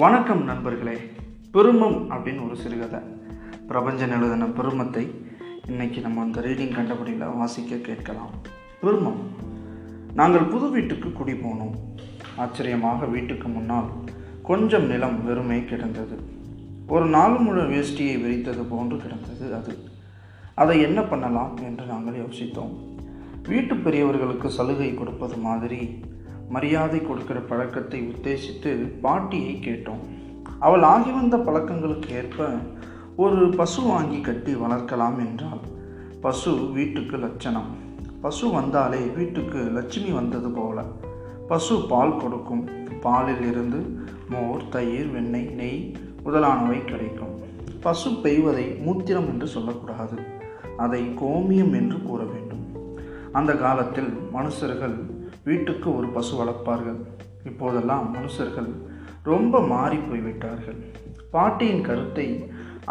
வணக்கம் நண்பர்களே. பெருமம் அப்படின்னு ஒரு சிறுகதை. பிரபஞ்சன் எழுதின பெருமத்தை இன்னைக்கு நம்ம அந்த ரீடிங் கண்டபடியில் வாசிக்க கேட்கலாம். பெருமம். நாங்கள் புது வீட்டுக்கு குடி போனோம். ஆச்சரியமாக வீட்டுக்கு முன்னால் கொஞ்சம் நிலம் வெறுமை கிடந்தது. ஒரு நாலு முழு வேஷ்டியை விரித்தது போன்று கிடந்தது அது. அதை என்ன பண்ணலாம் என்று நாங்கள் யோசித்தோம். வீட்டு பெரியவர்களுக்கு சலுகை கொடுப்பது மாதிரி மரியாதை கொடுக்கிற பழக்கத்தை உத்தேசித்து பாட்டியை கேட்டோம். அவள் ஆகி வந்த பழக்கங்களுக்கு ஏற்ப ஒரு பசு வாங்கி கட்டி வளர்க்கலாம் என்றால் பசு வீட்டுக்கு லட்சணம். பசு வந்தாலே வீட்டுக்கு லட்சுமி வந்தது போல. பசு பால் கொடுக்கும். பாலில் இருந்து மோர் தயிர் வெண்ணெய் நெய் முதலானவை கிடைக்கும். பசு பெய்வதை மூத்திரம் என்று சொல்லக்கூடாது. அதை கோமியம் என்று கூற வேண்டும். அந்த காலத்தில் மனுஷர்கள் வீட்டுக்கு ஒரு பசு வளர்ப்பார்கள். இப்போதெல்லாம் மனுஷர்கள் ரொம்ப மாறி போய்விட்டார்கள். பாட்டியின் கருத்தை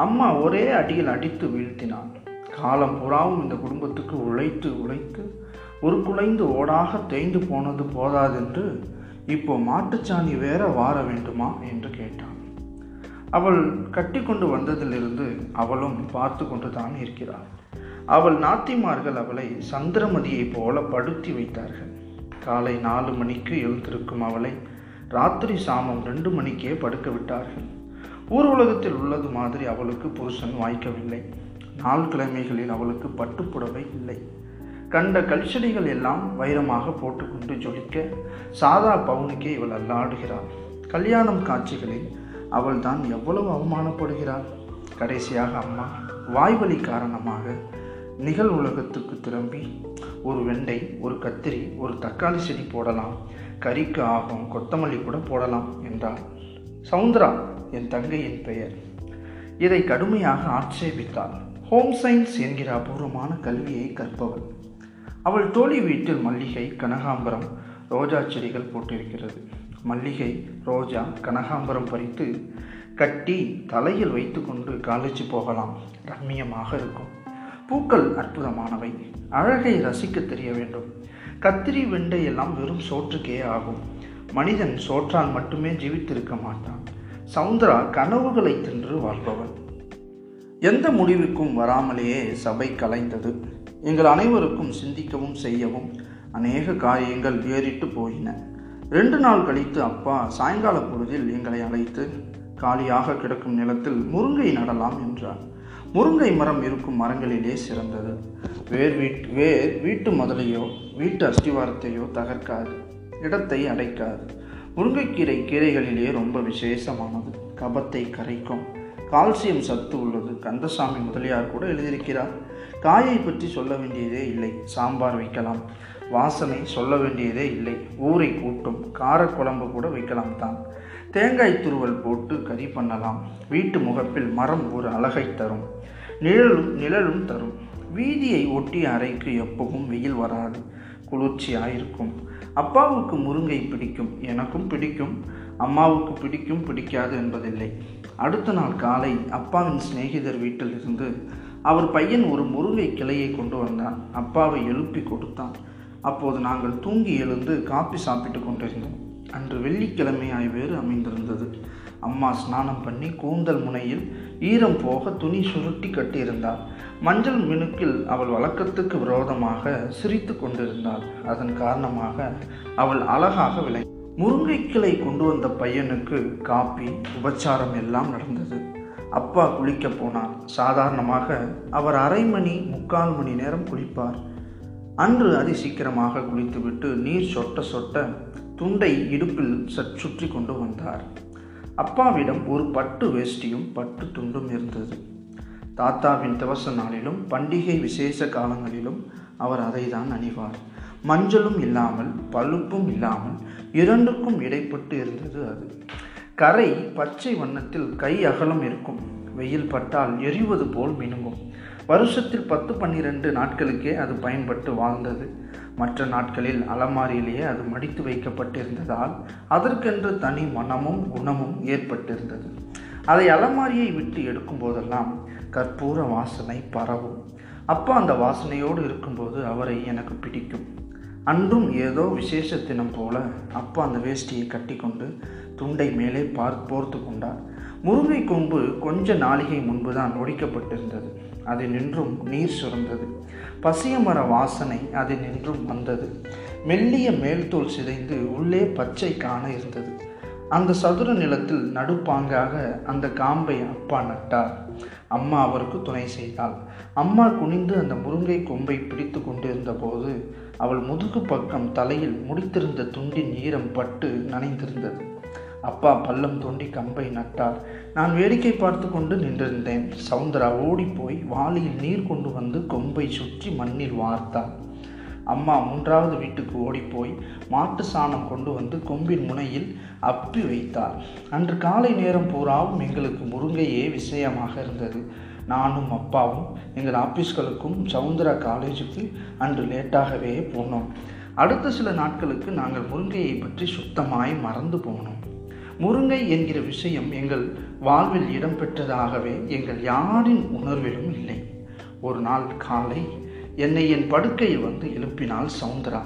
அம்மா ஒரே அடியில் அடித்து வீழ்த்தினாள். காலம் புறாவும் இந்த குடும்பத்துக்கு உழைத்து உழைத்து ஒரு குலைந்து ஓடாக தேய்ந்து போனது போதாதென்று இப்போ மாட்டுச்சாணி வேற வார வேண்டுமா என்று கேட்டான் அவள் கட்டி கொண்டு வந்ததிலிருந்து அவளும் பார்த்து கொண்டு தான் இருக்கிறாள். அவள் நாத்திமார்கள் அவளை சந்திரமதியைப் போல படுத்தி வைத்தார்கள். காலை நாலு மணிக்கு எழுந்திருக்கும் அவளை ராத்திரி சாமம் ரெண்டு மணிக்கே படுக்க விட்டார்கள். ஊர் உலகத்தில் உள்ளது மாதிரி அவளுக்கு புருஷன் வாய்க்கவில்லை. நாள் கிழமைகளில் அவளுக்கு பட்டுப்புடவை இல்லை. கண்ட கல்சடிகள் எல்லாம் வைரமாக போட்டுக்கொண்டு ஜொலிக்க சாதா பவுனுக்கே இவள் அல்லாடுகிறாள். கல்யாணம் காட்சிகளில் அவள் தான் எவ்வளவு அவமானப்படுகிறாள். கடைசியாக அம்மா வாய்வழி காரணமாக நிகழ் உலகத்துக்கு திரும்பி ஒரு வெண்டை ஒரு கத்திரி ஒரு தக்காளி செடி போடலாம். கறிக்கு ஆகும் கொத்தமல்லி கூட போடலாம் என்றாள். சவுந்தரா என் தங்கையின் பெயர். இதை கடுமையாக ஆட்சேபித்தாள். ஹோம் சயின்ஸ் என்கிற அபூர்வமான கல்வியை கற்பவள். அவள் தோழி வீட்டில் மல்லிகை கனகாம்பரம் ரோஜா செடிகள் போட்டிருக்கிறது. மல்லிகை ரோஜா கனகாம்பரம் பறித்து கட்டி தலையில் வைத்துக்கொண்டு காலேஜ் போகலாம். ரம்மியமாக இருக்கும். பூக்கள் அற்புதமானவை. அழகை ரசிக்க தெரிய வேண்டும். கத்திரி வெண்டை எல்லாம் வெறும் சோற்றுக்கே ஆகும். மனிதன் சோற்றால் மட்டுமே ஜீவித்திருக்க மாட்டான். சவுந்தரா கனவுகளை தின்று வாழ்பவன். எந்த முடிவுக்கும் வராமலேயே சபை கலைந்தது. எங்கள் அனைவருக்கும் சிந்திக்கவும் செய்யவும் அநேக காரியங்கள் வேறிட்டு போயின. ரெண்டு நாள் கழித்து அப்பா சாயங்கால பொழுதில் எங்களை அழைத்து காலியாக கிடக்கும் நிலத்தில் முருங்கை நடலாம் என்றார். முருங்கை மரம் இருக்கும் மரங்களிலே சிறந்தது. வேர் வீட் வேர் வீட்டு முதலையோ வீட்டு அஸ்திவாரத்தையோ தகர்க்காது. இடத்தை அடைக்காது. முருங்கைக்கீரை கீரைகளிலே ரொம்ப விசேஷமானது. கபத்தை கரைக்கும். கால்சியம் சத்து உள்ளது. கந்தசாமி முதலியார் கூட எழுதியிருக்கிறார். காயை பற்றி சொல்ல வேண்டியதே இல்லை. சாம்பார் வைக்கலாம். வாசனை சொல்ல வேண்டியதே இல்லை. ஊரை கூட்டும். காரக்குழம்பு கூட வைக்கலாம் தான். தேங்காய் துருவல் போட்டு கறி பண்ணலாம். வீட்டு முகப்பில் மரம் ஒரு அழகை தரும். நிழலும் நிழலும் தரும். வீதியை ஒட்டிய அறைக்கு எப்பவும் வெயில் வராது. குளிர்ச்சியாக இருக்கும் அப்பாவுக்கு முருங்கை பிடிக்கும். எனக்கும் பிடிக்கும். அம்மாவுக்கு பிடிக்கும் பிடிக்காது என்பதில்லை. அடுத்த நாள் காலை அப்பாவின் சிநேகிதர் வீட்டில் இருந்து அவர் பையன் ஒரு முருங்கை கிளையை கொண்டு வந்தான். அப்பாவை எழுப்பி கொடுத்தான். அப்போது நாங்கள் தூங்கி எழுந்து காப்பி சாப்பிட்டு கொண்டிருந்தோம். அன்று வெள்ளிக்கிழமை ஆய்வேறு அமைந்திருந்தது. அம்மா ஸ்நானம் பண்ணி கூந்தல் முனையில் ஈரம் போக துணி சுருட்டி கட்டியிருந்தாள். மஞ்சள் மினுக்கில் அவள் வழக்கத்துக்கு விரோதமாக சிரித்து கொண்டிருந்தாள். அதன் காரணமாக அவள் அழகாக விளை முருங்கைக்கிளை கொண்டு வந்த பையனுக்கு காப்பி உபச்சாரம் எல்லாம் நடந்தது. அப்பா குளிக்க போனார். சாதாரணமாக அவர் அரை மணி முக்கால் மணி நேரம் குளிப்பார். அன்று அதி சீக்கிரமாக குளித்துவிட்டு நீர் சொட்ட சொட்ட துண்டை இடுப்பில் சற்றுற்றி கொண்டு வந்தார். அப்பாவிடம் ஒரு பட்டு வேஷ்டியும் பட்டு துண்டும் இருந்தது. தாத்தாவின் திவச நாளிலும் பண்டிகை விசேஷ காலங்களிலும் அவர் அதை தான் அணிவார். மஞ்சளும் இல்லாமல் பழுப்பும் இல்லாமல் இரண்டுக்கும் இடைப்பட்டு இருந்தது அது. கரை பச்சை வண்ணத்தில் கை அகலம் இருக்கும். வெயில் பட்டால் எரிவது போல் மினுங்கும். வருஷத்தில் பத்து பன்னிரண்டு நாட்களுக்கே அது பயன்பட்டு வாழ்ந்தது. மற்ற நாட்களில் அலமாரியிலேயே அது மடித்து வைக்கப்பட்டிருந்ததால் அதற்கென்று தனி மனமும் குணமும் ஏற்பட்டிருந்தது. அதை அலமாரியை விட்டு எடுக்கும் போதெல்லாம் கற்பூர வாசனை பரவும். அப்பா அந்த வாசனையோடு இருக்கும்போது அவரை எனக்கு பிடிக்கும். அன்றும் ஏதோ விசேஷ தினம் போல அப்பா அந்த வேஷ்டியை கட்டிக்கொண்டு துண்டை மேலே பார் போர்த்து கொண்டார். முருங்கை கொம்பு கொஞ்ச நாளிகை முன்புதான் ஒடிக்கப்பட்டிருந்தது. அது நின்றும் நீர் சுரந்தது. பசிய மர வாசனை அது நின்றும் வந்தது. மெல்லிய மேல்தோல் சிதைந்து உள்ளே பச்சை காண இருந்தது. அந்த சதுர நிலத்தில் நடுப்பாங்காக அந்த காம்பை அப்பா நட்டார். அம்மா அவருக்கு துணை செய்தாள். அம்மா குனிந்து அந்த முருங்கை கொம்பை பிடித்து கொண்டிருந்த போது அவள் முதுகு பக்கம் தலையில் முடித்திருந்த துண்டின் ஈரம் பட்டு நனைந்திருந்தது. அப்பா பள்ளம் தோண்டி கம்பை நட்டார். நான் வேடிக்கை பார்த்து கொண்டு நின்றிருந்தேன். சவுந்தரா ஓடிப்போய் வாளியில் நீர் கொண்டு வந்து கொம்பை சுற்றி மண்ணில் வார்த்தாள் அம்மா மூன்றாவது வீட்டுக்கு ஓடிப்போய் மாட்டு சாணம் கொண்டு வந்து கொம்பின் முனையில் அப்பி வைத்தார். அன்று காலை நேரம் பூராவும் எங்களுக்கு முருங்கையே விஷயமாக இருந்தது. நானும் அப்பாவும் எங்கள் ஆஃபீஸ்களுக்கும் சவுந்தரா காலேஜுக்கு அன்று லேட்டாகவே போனோம். அடுத்த சில நாட்களுக்கு நாங்கள் முருங்கையை பற்றி சுத்தமாய் மறந்து போனோம். முருங்கை என்கிற விஷயம் எங்கள் வாழ்வில் இடம்பெற்றதாகவே எங்கள் யாரின் உணர்விலும் இல்லை. ஒரு நாள் காலை என்னை என் படுக்கையில் வந்து எழுப்பினாள் சவுந்தரா.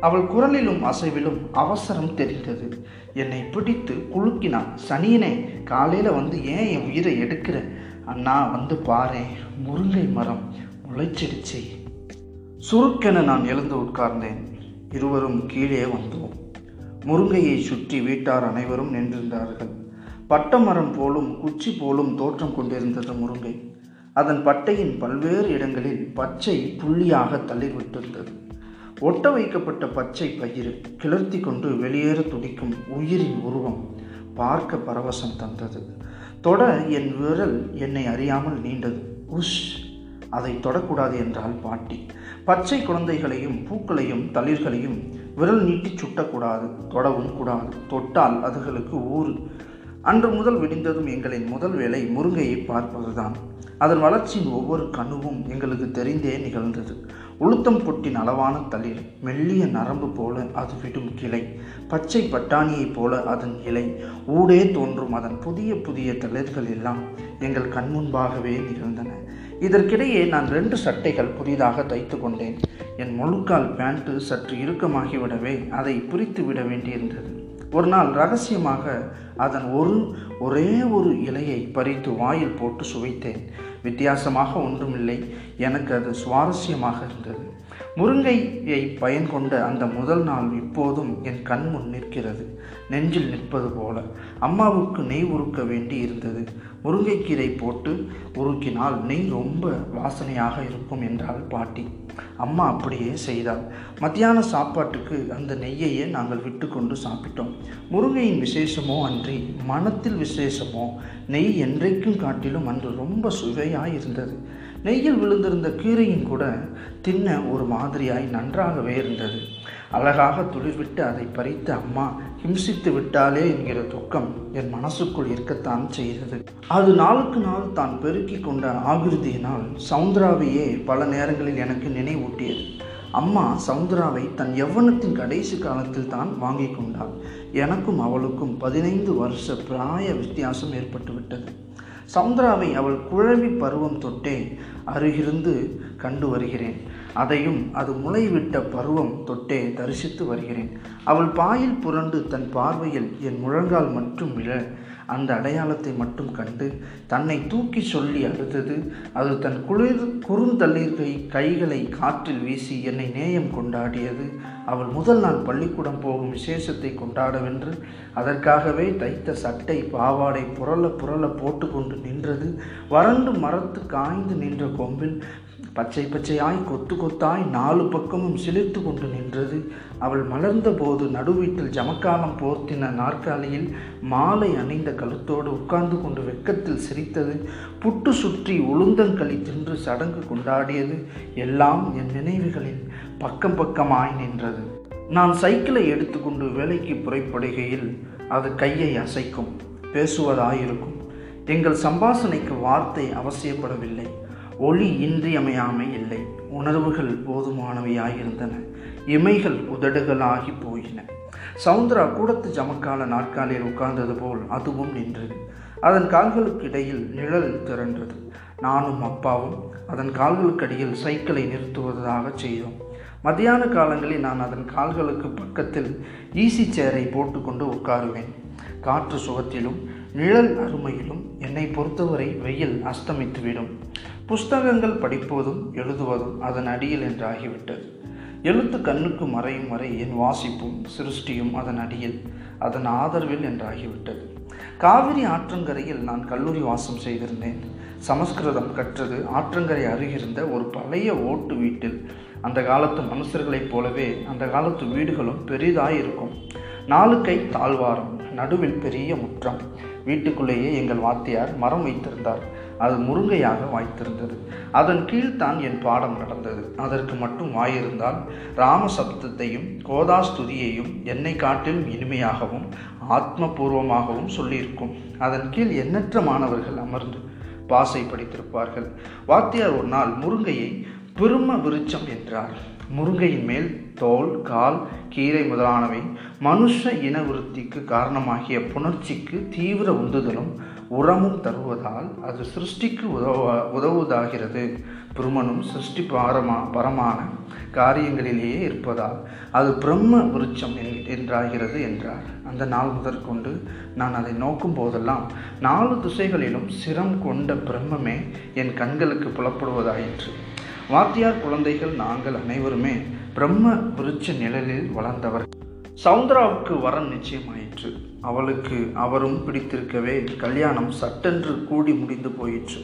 அவள் குரலிலும் அசைவிலும் அவசரம் தெரிந்தது. என்னை பிடித்து குலுக்கினான் சனியனே காலையில் வந்து ஏன் என் உயிரை எடுக்கிற? அண்ணா வந்து பாரேன் முருங்கை மரம் முளைச்சிடுச்சு. சுருக்கென நான் எழுந்து உட்கார்ந்தேன். இருவரும் கீழே வந்தோம். முருங்கையை சுற்றி வீட்டார் அனைவரும் நின்றிருந்தார்கள். பட்டமரம் போலும் குச்சி போலும் தோற்றம் கொண்டிருந்தது முருங்கை. அதன் பட்டையின் பல்வேறு இடங்களில் பச்சை புள்ளியாக தள்ளிவிட்டிருந்தது. ஒட்ட வைக்கப்பட்ட பச்சை பயிர் கிளர்த்தி கொண்டு வெளியேற துடிக்கும் உயிரின் உருவம் பார்க்க பரவசம் தந்தது. தொட என் விரல் என்னை அறியாமல் நீண்டது. உஷ்! அதை தொடக்கூடாது என்றால் பாட்டி. பச்சை குழந்தைகளையும் பூக்களையும் தளிர்களையும் விரல் நீட்டி சுட்டக்கூடாது தொடவும் கூடாது. தொட்டால் அதுகளுக்கு ஊறு. அன்று முதல் விடிந்ததும் எங்களின் முதல் வேலை முருங்கையை பார்ப்பதுதான். அதன் வளர்ச்சியின் ஒவ்வொரு கணுவும் எங்களுக்கு தெரிந்தே நிகழ்ந்தது. உளுத்தம் பொட்டின் அளவான தளிர் மெல்லிய நரம்பு போல அது விடும் கிளை. பச்சை பட்டாணியைப் போல அதன் இலை. ஊடே தோன்றும் அதன் புதிய புதிய தளிர்கள் எல்லாம் எங்கள் கண்முன்பாகவே நிகழ்ந்தன. இதற்கிடையே நான் ரெண்டு சட்டைகள் புதிதாக தைத்து கொண்டேன். என் முழுக்கால் பேண்ட்டு சற்று இறுக்கமாகிவிடவே அதை பிரித்து விட வேண்டியிருந்தது. ஒரு நாள் ரகசியமாக அதன் ஒரு ஒரே ஒரு இலையை பறித்து வாயில் போட்டு சுவைத்தேன். வித்தியாசமாக ஒன்றுமில்லை. எனக்கு அது சுவாரஸ்யமாக இருந்தது. முருங்கையை பயன் கொண்ட அந்த முதல் நாள் இப்போதும் என் கண் முன் நிற்கிறது. நெஞ்சில் நிற்பது போல. அம்மாவுக்கு நெய் உருக்க வேண்டி இருந்தது முருங்கைக்கீரை போட்டு உருக்கினால் நெய் ரொம்ப வாசனையாக இருக்கும் என்றாள் பாட்டி. அம்மா அப்படியே செய்தாள். மத்தியான சாப்பாட்டுக்கு அந்த நெய்யையே நாங்கள் விட்டுக்கொண்டு சாப்பிட்டோம். முருங்கையின் விசேஷமோ அன்றி மனத்தில் விசேஷமோ நெய் என்றைக்கும் காட்டிலும் அன்று ரொம்ப சுவையாய் இருந்தது. நெய்யில் விழுந்திருந்த கீரையும் கூட தின்ன ஒரு மாதிரியாய் நன்றாகவே இருந்தது. அழகாக துளிர்விட்டு அதை பறித்து அம்மா ஹிம்சித்து விட்டாலே என்கிற துக்கம் என் மனசுக்குள் இருக்கத்தான் செய்தது. அது நாளுக்கு நாள் தான் பெருக்கி கொண்ட ஆகிருதியினால் சவுந்தராவையே பல நேரங்களில் எனக்கு நினைவூட்டியது. அம்மா சவுந்தராவை தன் எவ்வனத்தின் கடைசி காலத்தில் தான் வாங்கி கொண்டாள். எனக்கும் அவளுக்கும் பதினைந்து வருஷ பிராய வித்தியாசம் ஏற்பட்டுவிட்டது சவுந்தராவை அவள் குழவி பருவம் தொட்டே அருகிருந்து கண்டு வருகிறேன். அதையும் அது முளைவிட்ட பருவம் தொட்டே தரிசித்து வருகிறேன். அவள் பாயில் புரண்டு தன் பார்வையில் என் முழங்கால் மட்டும் விழ அந்த அடையாளத்தை மட்டும் கண்டு தன்னை தூக்கி சொல்லி அழுதது அது தன் குளிர் குறுந்தளிர்கை கைகளை காற்றில் வீசி என்னை நேயம் கொண்டாடியது. அவள் முதல் நாள் பள்ளிக்கூடம் போகும் விசேஷத்தை கொண்டாடவென்று அதற்காகவே தைத்த சட்டை பாவாடை புரள புரள போட்டுக்கொண்டு நின்றது. வறண்டு மரத்து காய்ந்து நின்ற கொம்பில் பச்சை பச்சையாய் கொத்து கொத்தாய் நாலு பக்கமும் சிலிர்த்து கொண்டு நின்றது. அவள் மலர்ந்த போது நடுவீட்டில் ஜமக்காலம் போர்த்தின நாற்காலியில் மாலை அணிந்த கழுத்தோடு உட்கார்ந்து கொண்டு வெக்கத்தில் சிரித்தது. புட்டு சுற்றி உளுந்தங்களி தின்று சடங்கு கொண்டாடியது. எல்லாம் என் நினைவுகளில் பக்கம் பக்கமாய் நின்றது. நான் சைக்கிளை எடுத்துக்கொண்டு வேலைக்கு புறப்படுகையில் அது கையை அசைக்கும் பேசுவதாயிருக்கும். எங்கள் சம்பாசனைக்கு வார்த்தை அவசியப்படவில்லை. ஒளி இன்றியமையாமை இல்லை. உணர்வுகள் போதுமானவையாயிருந்தன. இமைகள் உதடுகளாகி போயின. சவுந்தரா கூடத்து ஜமக்கால நாற்காலியில் உட்கார்ந்தது போல் அதுவும் நின்றது. அதன் கால்களுக்கு இடையில் நிழல் திரண்டது. நானும் அப்பாவும் அதன் கால்களுக்கு அடியில் சைக்கிளை நிறுத்துவதாக செய்தோம். மத்தியான காலங்களில் நான் அதன் கால்களுக்கு பக்கத்தில் ஈசி சேரை போட்டுக்கொண்டு உட்காருவேன். காற்று சுகத்திலும் நிழல் அருமையிலும் என்னை பொறுத்தவரை வெயில் அஸ்தமித்துவிடும். புஸ்தகங்கள் படிப்பதும் எழுதுவதும் அதன் அடியில் என்றாகிவிட்டது எழுத்து கண்ணுக்கு மறையும் வரை என் வாசிப்பும் சிருஷ்டியும் அதன் அடியில் அதன் ஆதரவில் என்றாகிவிட்டது காவிரி ஆற்றங்கரையில் நான் கல்லூரி வாசம் செய்திருந்தேன். சமஸ்கிருதம் கற்றது ஆற்றங்கரை அருகிருந்த ஒரு பழைய ஓட்டு வீட்டில். அந்த காலத்து மனுஷர்களைப் போலவே அந்த காலத்து வீடுகளும் பெரிதாய் இருக்கும் நாலு கை தாழ்வாரம் நடுவில் பெரிய முற்றம். வீட்டுக்குள்ளேயே எங்கள் வாத்தியார் மரம் வைத்திருந்தார். அது முருங்கையாக வாய்த்திருந்தது. அதன் கீழ்தான் என் பாடம் நடந்தது. அதற்கு மட்டும் வாயிருந்தால் ராம சப்தத்தையும் கோதாஸ்துதியையும் என்னை காட்டிலும் இனிமையாகவும் ஆத்மபூர்வமாகவும் சொல்லியிருக்கும். அதன் கீழ் எண்ணற்ற மாணவர்கள் அமர்ந்து பாசை படித்திருப்பார்கள். வாத்தியார் ஒரு நாள் முருங்கையை பெரும விருச்சம் என்றார். முருங்கையின் மேல் தோல் கால் கீரை முதலானவை மனுஷ இனவிருத்திக்கு காரணமாகிய புணர்ச்சிக்கு தீவிர உந்துதலும் உரமும் தருவதால் அது சிருஷ்டிக்கு உதவ உதவுவதாகிறது. பிரம்மனும் சிருஷ்டி பாரமா பரமான காரியங்களிலேயே இருப்பதால் அது பிரம்ம விருட்சம் என்றாகிறது என்றார். அந்த நாள் முதற்கொண்டு நான் அதை நோக்கும் போதெல்லாம் நாலு திசைகளிலும் சிரம் கொண்ட பிரம்மமே என் கண்களுக்கு புலப்படுவதாயிற்று. வாத்தியார் குழந்தைகள் நாங்கள் அனைவருமே பிரம்ம விருட்ச நிழலில் வளர்ந்தவர். சவுந்தராவுக்கு வரன் நிச்சயமாயிற்று. அவளுக்கு அவரும் பிடித்திருக்கவே கல்யாணம் சட்டென்று கூடி முடிந்து போயிற்று.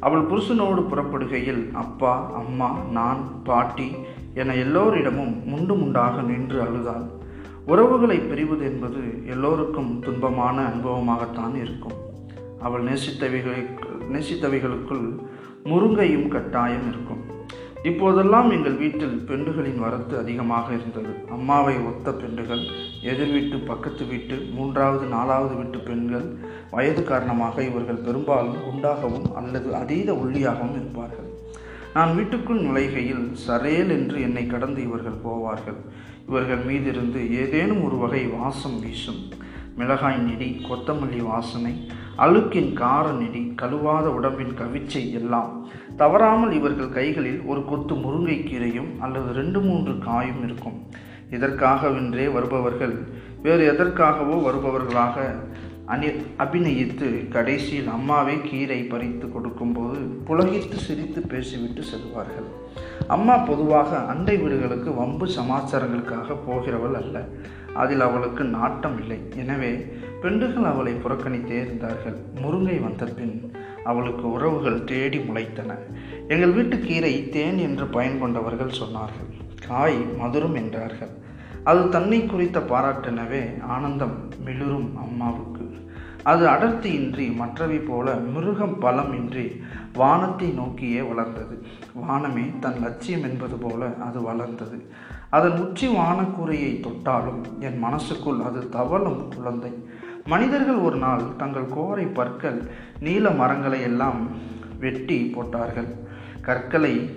அவள் புருஷனோடு புறப்படுகையில் அப்பா அம்மா நான் பாட்டி என எல்லோரிடமும் முண்டு முண்டாக நின்று அழுதாள். உறவுகளை பிரிவது என்பது எல்லோருக்கும் துன்பமான அனுபவமாகத்தான் இருக்கும். அவள் நேசித்தவைகளுக்கு நேசித்தவைகளுக்குள் முருங்கையும் கட்டாயம் இருக்கும். இப்போதெல்லாம் எங்கள் வீட்டில் பெண்டுகளின் வரத்து அதிகமாக இருந்தது. அம்மாவை ஒத்த பெண்டுகள் எதிர் வீட்டு பக்கத்து வீட்டு மூன்றாவது நாலாவது வீட்டு பெண்கள் வயது காரணமாக இவர்கள் பெரும்பாலும் குண்டாகவும் அல்லது அதீத ஒல்லியாகவும் இருப்பார்கள். நான் வீட்டுக்குள் நுழைகையில் சரேல் என்று என்னை கடந்து இவர்கள் போவார்கள். இவர்கள் மீதிருந்து ஏதேனும் ஒரு வகை வாசம் வீசும். மிளகாய் நெடி கொத்தமல்லி வாசனை அழுக்கின் கார நெடி கழுவாத உடம்பின் கவிச்சை எல்லாம். தவறாமல் இவர்கள் கைகளில் ஒரு கொத்து முருங்கைக்கீரையும் அல்லது ரெண்டு மூன்று காயும் இருக்கும். இதற்காகவென்றே வருபவர்கள் வேறு எதற்காகவோ வருபவர்களாக அணி அபிநயித்து கடைசியில் அம்மாவே கீரை பறித்து கொடுக்கும்போது புலகித்து சிரித்து பேசிவிட்டு செல்வார்கள். அம்மா பொதுவாக அண்டை வீடுகளுக்கு வம்பு சமாச்சாரங்களுக்காக போகிறவள் அல்ல. அதில் அவளுக்கு நாட்டம் இல்லை. எனவே பெண்டுகள் அவளை புறக்கணித்தே இருந்தார்கள். முருங்கை வந்த பின் அவளுக்கு உறவுகள் தேடி முளைத்தன. எங்கள் வீட்டு கீரை தேன் என்று பயன் கொண்டவர்கள் சொன்னார்கள். காய் மதுரம் என்றார்கள். அது தன்னை குறித்த பாராட்டினவே ஆனந்தம் மிளிரும் அம்மாவுக்கு. அது அடர்த்தியின்றி மற்றவை போல மிருகம் பலம் இன்றி வானத்தை நோக்கியே வளர்ந்தது. வானமே தன் லட்சியம் என்பது போல அது வளர்ந்தது. அதன் உச்சி வானக்கூரையை தொட்டாலும் என் மனசுக்குள் அது தவளும் குழந்தை. மனிதர்கள் ஒரு நாள் தங்கள் கோரை பற்கள் நீல மரங்களை எல்லாம் வெட்டி போட்டார்கள். கற்களை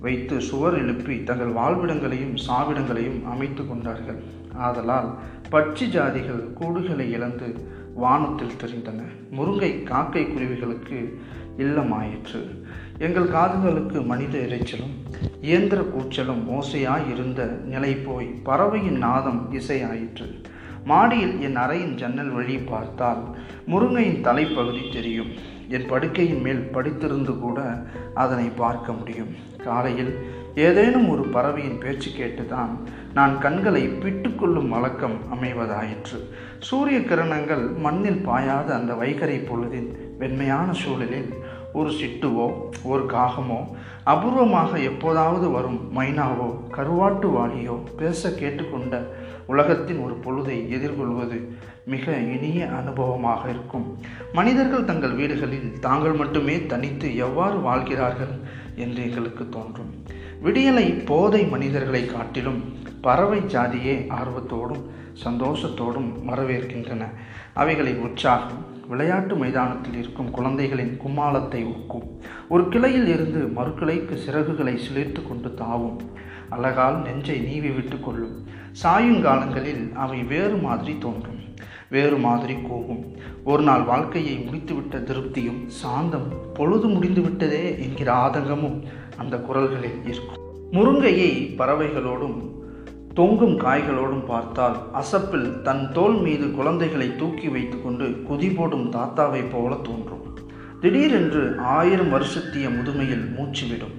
வைத்து சுவர் எழுப்பி தங்கள் வாழ்விடங்களையும் சாவிடங்களையும் அமைத்து கொண்டார்கள். ஆதலால் பட்சி ஜாதிகள் கூடுகளை இழந்து வானத்தில் தெரிந்தன. முருங்கை காக்கை குருவிகளுக்கு இல்லமாயிற்று. எங்கள் காதுகளுக்கு மனித இறைச்சலும் இயந்திர கூச்சலும் ஓசையாய் இருந்த நிலை போய் பறவையின் நாதம் இசையாயிற்று. மாடியில் என் அறையின் ஜன்னல் வழி பார்த்தால் முருங்கையின் தலைப்பகுதி தெரியும். என் படுக்கையின் மேல் படித்திருந்து கூட அதனை பார்க்க முடியும். காலையில் ஏதேனும் ஒரு பறவையின் பேச்சு கேட்டுதான் நான் கண்களை பிட்டுக்கொள்ளும் வழக்கம் அமைவதாயிற்று. சூரிய கிரணங்கள் மண்ணில் பாயாத அந்த வைகரை பொழுதின் வெண்மையான சூழலில் ஒரு சிட்டுவோ ஒரு காகமோ அபூர்வமாக எப்போதாவது வரும் மைனாவோ கருவாட்டு வாணியோ பேச கேட்டுக்கொண்ட உலகத்தின் ஒரு பொழுதை எதிர்கொள்வது மிக இனிய அனுபவமாக இருக்கும். மனிதர்கள் தங்கள் வீடுகளில் தாங்கள் மட்டுமே தனித்து எவ்வாறு வாழ்கிறார்கள் என்று எங்களுக்கு தோன்றும். விடியலை போதை மனிதர்களை காட்டிலும் பறவை ஜாதியே ஆர்வத்தோடும் சந்தோஷத்தோடும் வரவேற்கின்றன. அவைகளை உற்சாகம் விளையாட்டு மைதானத்தில் இருக்கும் குழந்தைகளின் கும்மாளத்தை ஒக்கும் ஒரு கிளையில் இருந்து மறுக்கிளைக்கு சிறகுகளை சிலிர்த்து கொண்டு தாவும். அழகால் நெஞ்சை நீவி விட்டு கொள்ளும். சாயுங்காலங்களில் அவை வேறு மாதிரி தோன்றும். வேறு மாதிரி கூவும் ஒரு நாள் வாழ்க்கையை முடித்துவிட்ட திருப்தியும் சாந்தம் பொழுது முடிந்து விட்டதே என்கிற ஆதங்கமும் அந்த குரல்களில் இருக்கும். முருங்கையை பறவைகளோடும் தொங்கும் காய்களோடும் பார்த்தால் அசப்பில் தன் தோல் மீது குழந்தைகளை தூக்கி வைத்துக்கொண்டு குதி போடும் தாத்தாவைப் போல தோன்றும். திடீரென்று ஆயிரம் வருஷத்திய முதுமையில் மூச்சுவிடும்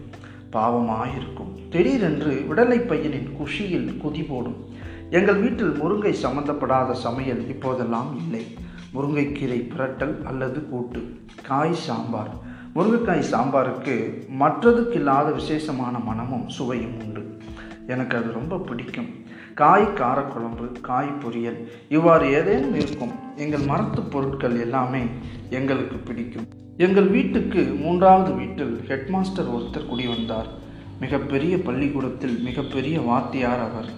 பாவமாயிருக்கும். திடீரென்று விடலை பையனின் குஷியில் குதி போடும். எங்கள் வீட்டில் முருங்கை சம்பந்தப்படாத சமையல் இப்போதெல்லாம் இல்லை. முருங்கைக்கீரை புரட்டல் அல்லது கூட்டு. காய் சாம்பார். முருங்கைக்காய் சாம்பாருக்கு மற்றதுக்கு இல்லாத விசேஷமான மனமும் சுவையும் உண்டு. எனக்கு அது ரொம்ப பிடிக்கும். காய் காரக்குழம்பு காய் பொரியல் இவ்வாறு ஏதேனும் இருக்கும். எங்கள் மரத்து பொருட்கள் எல்லாமே எங்களுக்கு பிடிக்கும். எங்கள் வீட்டுக்கு மூன்றாவது வீட்டில் ஹெட்மாஸ்டர் ஒருத்தர் குடி வந்தார். மிகப்பெரிய பள்ளிக்கூடத்தில் மிகப்பெரிய வாத்தியார் அவர்.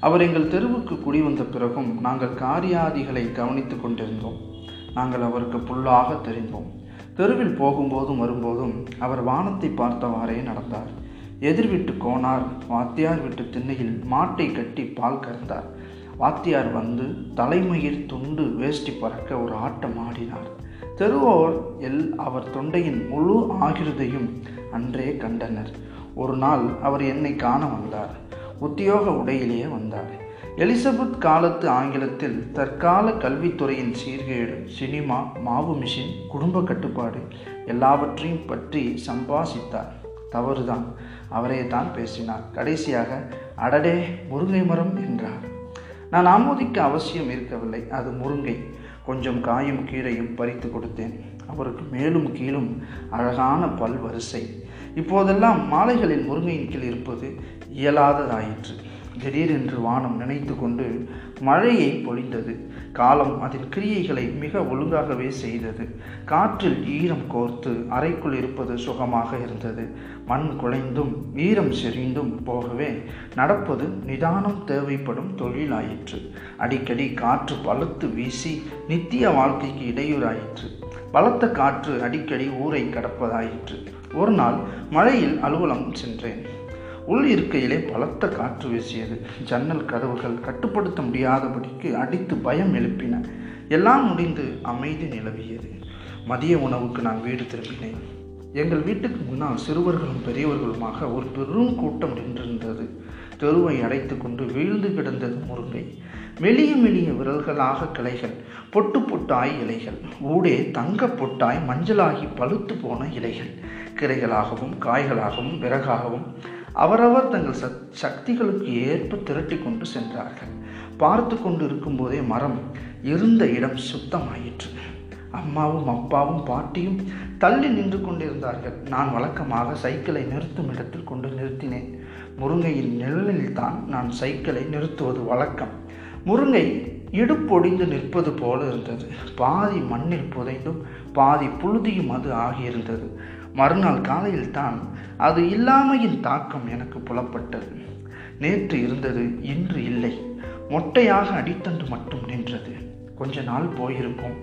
அவர் எங்கள் தெருவுக்கு குடி வந்த பிறகும் நாங்கள் காரியாதிகளை கவனித்து கொண்டிருந்தோம். நாங்கள் அவருக்கு புல்லாக தெரிந்தோம். தெருவில் போகும்போதும் வரும்போதும் அவர் வானத்தை பார்த்தவாறே நடந்தார். எதிர் வீட்டு கோனார் வாத்தியார் வீட்டு திண்ணையில் மாட்டை கட்டி பால் கறந்தார். வாத்தியார் வந்து தலைமயிர் துண்டு வேஷ்டி பறக்க ஒரு ஆட்டம் ஆடினார். தெருவோர் எல் அவர் தொண்டையின் முழு ஆகிருதையும் அன்றே கண்டனர். ஒரு நாள் அவர் என்னை காண வந்தார். உத்தியோக உடையிலேயே வந்தார். எலிசபெத் காலத்து ஆங்கிலத்தில் தற்கால கல்வித்துறையின் சீர்கேடு சினிமா மாவு மிஷின் குடும்ப கட்டுப்பாடு எல்லாவற்றையும் பற்றி சம்பாசித்தார். தவறுதான். அவரே தான் பேசினார். கடைசியாக அடடே முருங்கை மரம் என்றார். நான் ஆமோதிக்க அவசியம் இருக்கவில்லை. அது முருங்கை. கொஞ்சம் காயும் கீரையும் பறித்து கொடுத்தேன். அவருக்கு மேலும் கீழும் அழகான பல் வரிசை இப்போதெல்லாம் மாலைகளில் முருங்கையின் கீழ் இருப்பது இயலாததாயிற்று. திடீரென்று வானம் நினைத்து கொண்டு மழையை பொழிந்தது. காலம் அதன் கிரியைகளை மிக ஒழுங்காகவே செய்தது. காற்றில் ஈரம் கோர்த்து அறைக்குள் இருப்பது சுகமாக இருந்தது. மண் குலைந்தும் ஈரம் செறிந்தும் போகவே நடப்பது நிதானம் தேவைப்படும் தொழிலாயிற்று. அடிக்கடி காற்று பழுத்து வீசி நித்திய வாழ்க்கைக்கு இடையூறாயிற்று. பலத்த காற்று அடிக்கடி ஊரை கடப்பதாயிற்று. ஒரு நாள் மழையில் அலுவலம் சென்றேன். உள் இருக்கையிலே பலத்த காற்று வீசியது. ஜன்னல் கதவுகள் கட்டுப்படுத்த முடியாதபடிக்கு அடித்து பயம் எழுப்பின. எல்லாம் முடிந்து அமைதி நிலவியது. மதிய உணவுக்கு நான் வீடு திரும்பினேன். எங்கள் வீட்டுக்கு முன்னால் சிறுவர்களும் பெரியவர்களுமாக ஒரு பெரும் கூட்டம் நின்றிருந்தது. தெருவை அடைத்து கொண்டு வீழ்ந்து கிடந்தது முருங்கை. மெலிய மெலிய விரல்களாக கிளைகள் பொட்டு பொட்டாய் இலைகள். ஊடே தங்க பொட்டாய் மஞ்சளாகி பழுத்து போன இலைகள். கிளைகளாகவும் காய்களாகவும் விறகாகவும் அவரவர் தங்கள் சக் சக்திகளுக்கு ஏற்ப திரட்டி கொண்டு சென்றார்கள். பார்த்து கொண்டு இருக்கும்போதே மரம் இருந்த இடம் சுத்தமாயிற்று. அம்மாவும் அப்பாவும் பாட்டியும் தள்ளி நின்று கொண்டிருந்தார்கள். நான் வழக்கமாக சைக்கிளை நிறுத்தும் இடத்தில் கொண்டு நிறுத்தினேன். முருங்கையின் நிழலில் தான் நான் சைக்கிளை நிறுத்துவது வழக்கம். முருங்கை இடுப்பொடிந்து நிற்பது போல இருந்தது. பாதி மண்ணில் புதைந்தும் பாதி புழுதியும் அது ஆகியிருந்தது. மறுநாள் காலையில் தான் அது இல்லாமையின் தாக்கம் எனக்கு புலப்பட்டது. நேற்று இருந்தது இன்று இல்லை. மொட்டையாக அடித்தண்டு மட்டும் நின்றது. கொஞ்ச நாள் போயிருக்கும்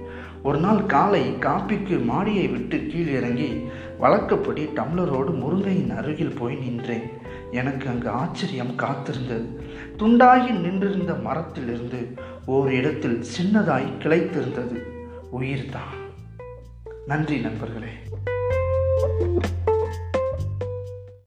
ஒரு நாள் காலை காப்பிக்கு மாடியை விட்டு கீழ் இறங்கி வழக்கப்படி டம்ளரோடு முருங்கையின் அருகில் போய் நின்றேன். எனக்கு அங்கு ஆச்சரியம் காத்திருந்தது. துண்டாகி நின்றிருந்த மரத்திலிருந்து ஓர் இடத்தில் சின்னதாய் கிளைத்திருந்தது. உயிர்தான். நன்றி நண்பர்களே. Thank you.